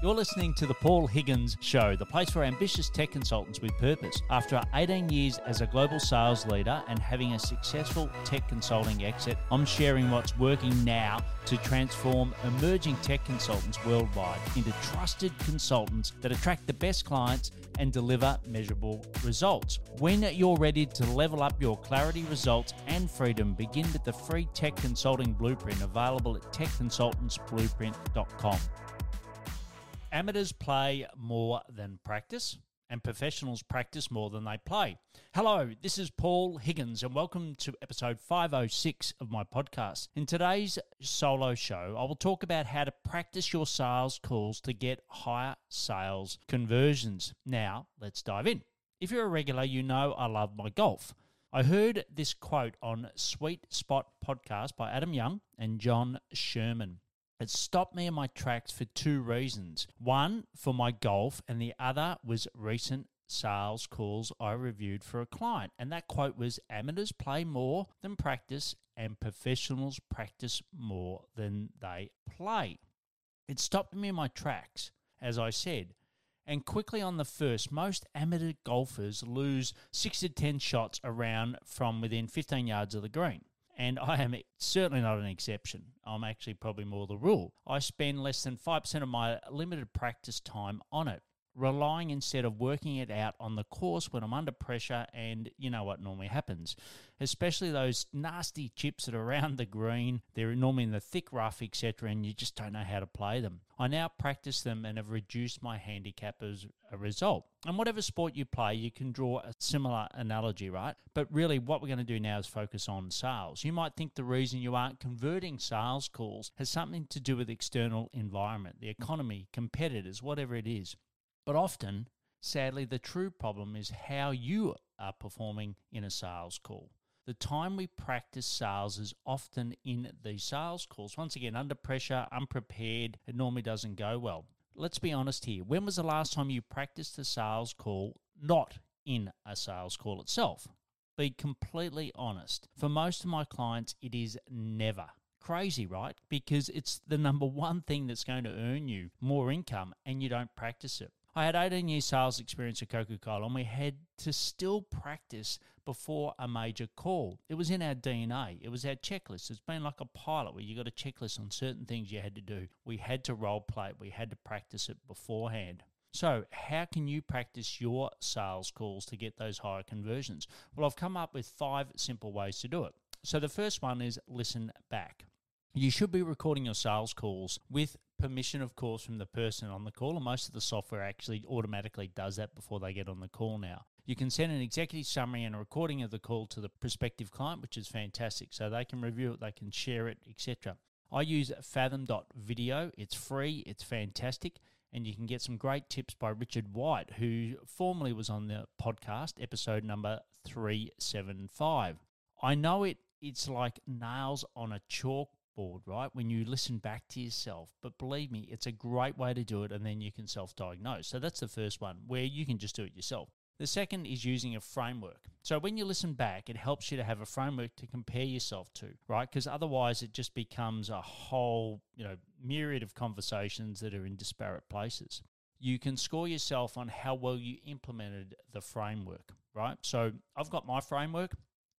You're listening to the Paul Higgins Show, the place for ambitious tech consultants with purpose. After 18 years as a global sales leader and having a successful tech consulting exit, I'm sharing what's working now to transform emerging tech consultants worldwide into trusted consultants that attract the best clients and deliver measurable results. When you're ready to level up your clarity, results, and freedom, begin with the free tech consulting blueprint available at techconsultantsblueprint.com. Amateurs play more than practice, and professionals practice more than they play. Hello, this is Paul Higgins, and welcome to episode 506 of my podcast. In today's solo show, I will talk about how to practice your sales calls to get higher sales conversions. Now, let's dive in. If you're a regular, you know I love my golf. I heard this quote on Sweet Spot podcast by Adam Young and John Sherman. It stopped me in my tracks for two reasons. One, for my golf, and the other was recent sales calls I reviewed for a client. And that quote was Amateurs play more than practice, and professionals practice more than they play. It stopped me in my tracks, as I said. And quickly on the first, most amateur golfers lose 6 to 10 shots around from within 15 yards of the green and I am certainly not an exception. I'm actually probably more the rule. I spend less than 5% of my limited practice time on it relying instead of working it out on the course when I'm under pressure. And you know what normally happens, especially those nasty chips that are around the green. They're normally in the thick rough, etc., and you just don't know how to play them. I now practice them and have reduced my handicap as a result. And whatever sport you play, you can draw a similar analogy, right? But really, what we're going to do now is focus on sales. You might think the reason you aren't converting sales calls has something to do with external environment, the economy, competitors, whatever it is. But often, sadly, the true problem is how you are performing in a sales call. The time we practice sales is often in these sales calls. Once again, under pressure, unprepared, it normally doesn't go well. Let's be honest here. When was the last time you practiced a sales call not in a sales call itself? Be completely honest. For most of my clients, it is never. Crazy, right? Because it's the number one thing that's going to earn you more income and you don't practice it. I had 18 years sales experience at Coca Cola, and we had to still practice before a major call. It was in our DNA, it was our checklist. It's been like a pilot where you got a checklist on certain things you had to do. We had to role play we had to practice it beforehand. So, how can you practice your sales calls to get those higher conversions? Well, I've come up with five simple ways to do it. So, the first one is listen back. You should be recording your sales calls with permission, of course, from the person on the call. And most of the software actually automatically does that before they get on the call now. You can send an executive summary and a recording of the call to the prospective client, which is fantastic. So they can review it, they can share it, etc. I use fathom.video. It's free, it's fantastic, and you can get some great tips by Richard White, who formerly was on the podcast, episode number 375. I know it it's like nails on a chalk board, right? When you listen back to yourself. But believe me, it's a great way to do it, and then you can self diagnose. So that's the first one where you can just do it yourself. The second is using a framework. So when you listen back, it helps you to have a framework to compare yourself to, right? Because otherwise it just becomes a whole, you know, myriad of conversations that are in disparate places. You can score yourself on how well you implemented the framework, right? So I've got my framework,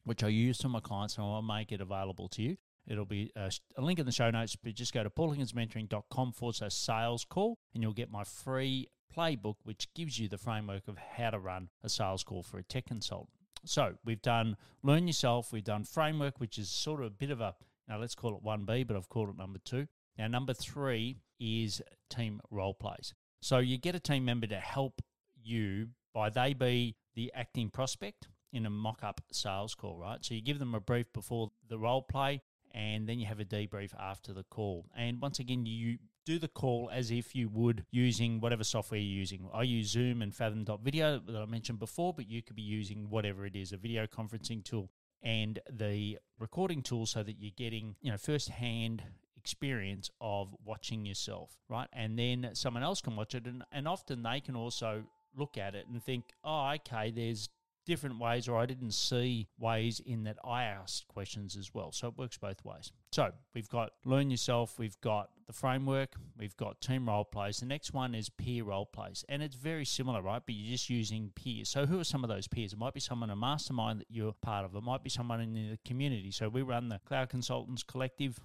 which I use to my clients, and I'll make it available to you. It'll be uh, a, a, link in the show notes, but just go to paulhigginsmentoring.com forward slash sales call and you'll get my free playbook, which gives you the framework of how to run a sales call for a tech consultant. So we've done learn yourself, we've done framework, which is sort of a bit of a, now let's call it 1B, but I've called it number two. Now, number three is team role plays. So you get a team member to help you by they be the acting prospect in a mock up sales call, right? So you give them a brief before the role play and then you have a debrief after the call. And once again, you do the call as if you would using whatever software you're using. I use Zoom and Fathom.video that I mentioned before, but you could be using whatever it is, a video conferencing tool and the recording tool so that you're getting, you know, first-hand experience of watching yourself, right? And then someone else can watch it and, and often they can also look at it and think, oh, okay, there's different ways, or I didn't see ways in that I asked questions as well. So it works both ways. So we've got learn yourself, we've got the framework, we've got team role plays. The next one is peer role plays, and it's very similar, right? But you're just using peers. So who are some of those peers? It might be someone in a mastermind that you're part of. It might be someone in the community. So we run the Cloud Consultants Collective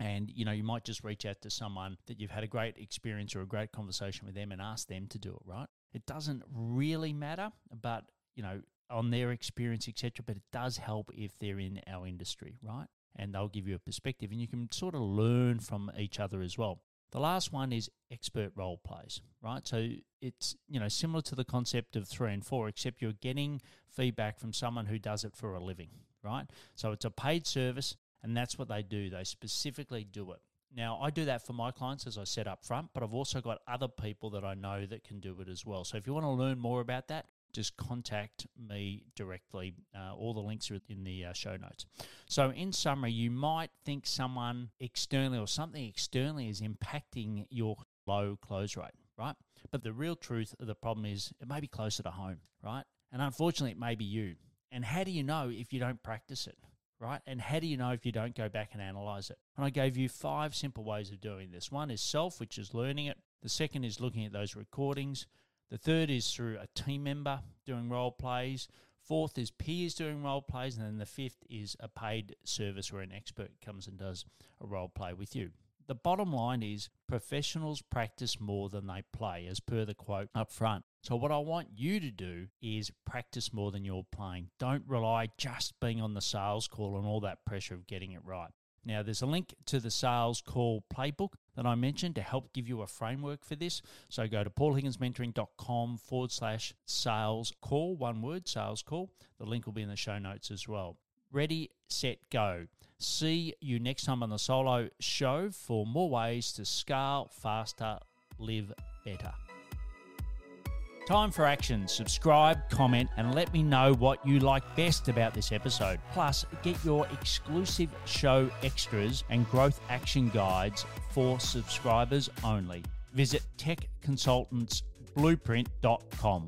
and you know you might just reach out to someone that you've had a great experience or a great conversation with them and ask them to do it right it doesn't really matter but you know on their experience etc but it does help if they're in our industry right and they'll give you a perspective and you can sort of learn from each other as well the last one is expert role plays, right? So it's, you know, similar to the concept of three and four, except you're getting feedback from someone who does it for a living, right? So it's a paid service and that's what they do. They specifically do it. Now, I do that for my clients, as I said up front, but I've also got other people that I know that can do it as well. So if you want to learn more about that, just contact me directly. Uh, all the links are in the uh, show notes. So, in summary, you might think someone externally or something externally is impacting your low close rate, right? But the real truth of the problem is it may be closer to home, right? And unfortunately, it may be you. And how do you know if you don't practice it? right? And how do you know if you don't go back and analyze it? And I gave you five simple ways of doing this. One is self, which is learning it. The second is looking at those recordings. The third is through a team member doing role plays. Fourth is peers doing role plays. And then the fifth is a paid service where an expert comes and does a role play with you. The bottom line is professionals practice more than they play, as per the quote up front. So, what I want you to do is practice more than you're playing. Don't rely just being on the sales call and all that pressure of getting it right. Now, there's a link to the sales call playbook that I mentioned to help give you a framework for this. So go to paulhigginsmentoring.com forward slash sales call, one word, sales call. The link will be in the show notes as well. Ready, set, go. See you next time on the solo show for more ways to scale faster, live better. Time for action. Subscribe, comment, and let me know what you like best about this episode. Plus, get your exclusive show extras and growth action guides for subscribers only. Visit techconsultantsblueprint.com.